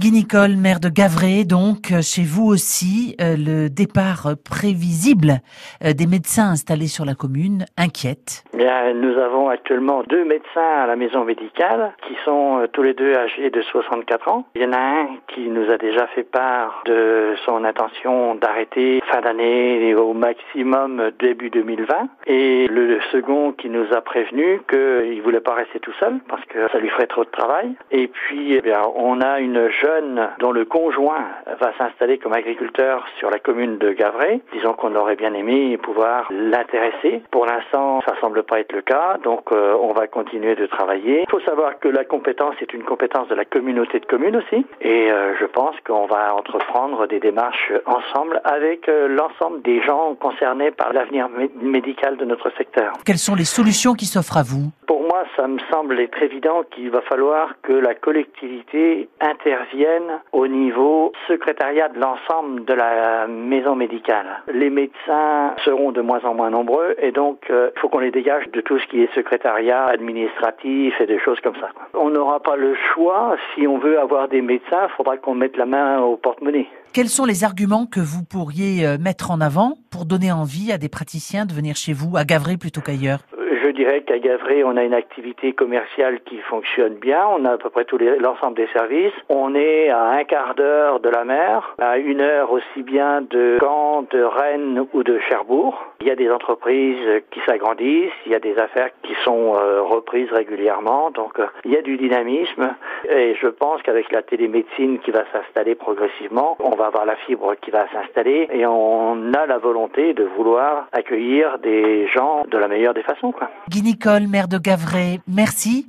Guy Nicole, maire de Gavray, donc euh, chez vous aussi, euh, le départ prévisible euh, des médecins installés sur la commune inquiète. Nous avons actuellement deux médecins à la maison médicale qui sont tous les deux âgés de 64 ans. Il y en a un qui nous a déjà fait part de son intention d'arrêter fin d'année au maximum début 2020 et le second qui nous a prévenu qu'il voulait pas rester tout seul parce que ça lui ferait trop de travail. Et puis, eh on a une jeune dont le conjoint va s'installer comme agriculteur sur la commune de Gavray. Disons qu'on aurait bien aimé pouvoir l'intéresser. Pour l'instant, ça semble pas être le cas, donc euh, on va continuer de travailler. Il faut savoir que la compétence est une compétence de la communauté de communes aussi, et euh, je pense qu'on va entreprendre des démarches ensemble avec euh, l'ensemble des gens concernés par l'avenir médical de notre secteur. Quelles sont les solutions qui s'offrent à vous? Pour ça me semble être évident qu'il va falloir que la collectivité intervienne au niveau secrétariat de l'ensemble de la maison médicale. Les médecins seront de moins en moins nombreux et donc euh, il faut qu'on les dégage de tout ce qui est secrétariat administratif et des choses comme ça. On n'aura pas le choix. Si on veut avoir des médecins, il faudra qu'on mette la main au porte-monnaie. Quels sont les arguments que vous pourriez euh, mettre en avant pour donner envie à des praticiens de venir chez vous, à Gavry plutôt qu'ailleurs? Dirais qu'à Gavray, on a une activité commerciale qui fonctionne bien. On a à peu près l'ensemble des services. On est à un quart d'heure de la mer, à une heure aussi bien de Caen, de Rennes ou de Cherbourg. Il y a des entreprises qui s'agrandissent, il y a des affaires qui sont euh, reprises régulièrement. Donc, euh, il y a du dynamisme. Et je pense qu'avec la télémédecine qui va s'installer progressivement, on va avoir la fibre qui va s'installer et on a la volonté de vouloir accueillir des gens de la meilleure des façons. Quoi. Maire de Gavray. Merci.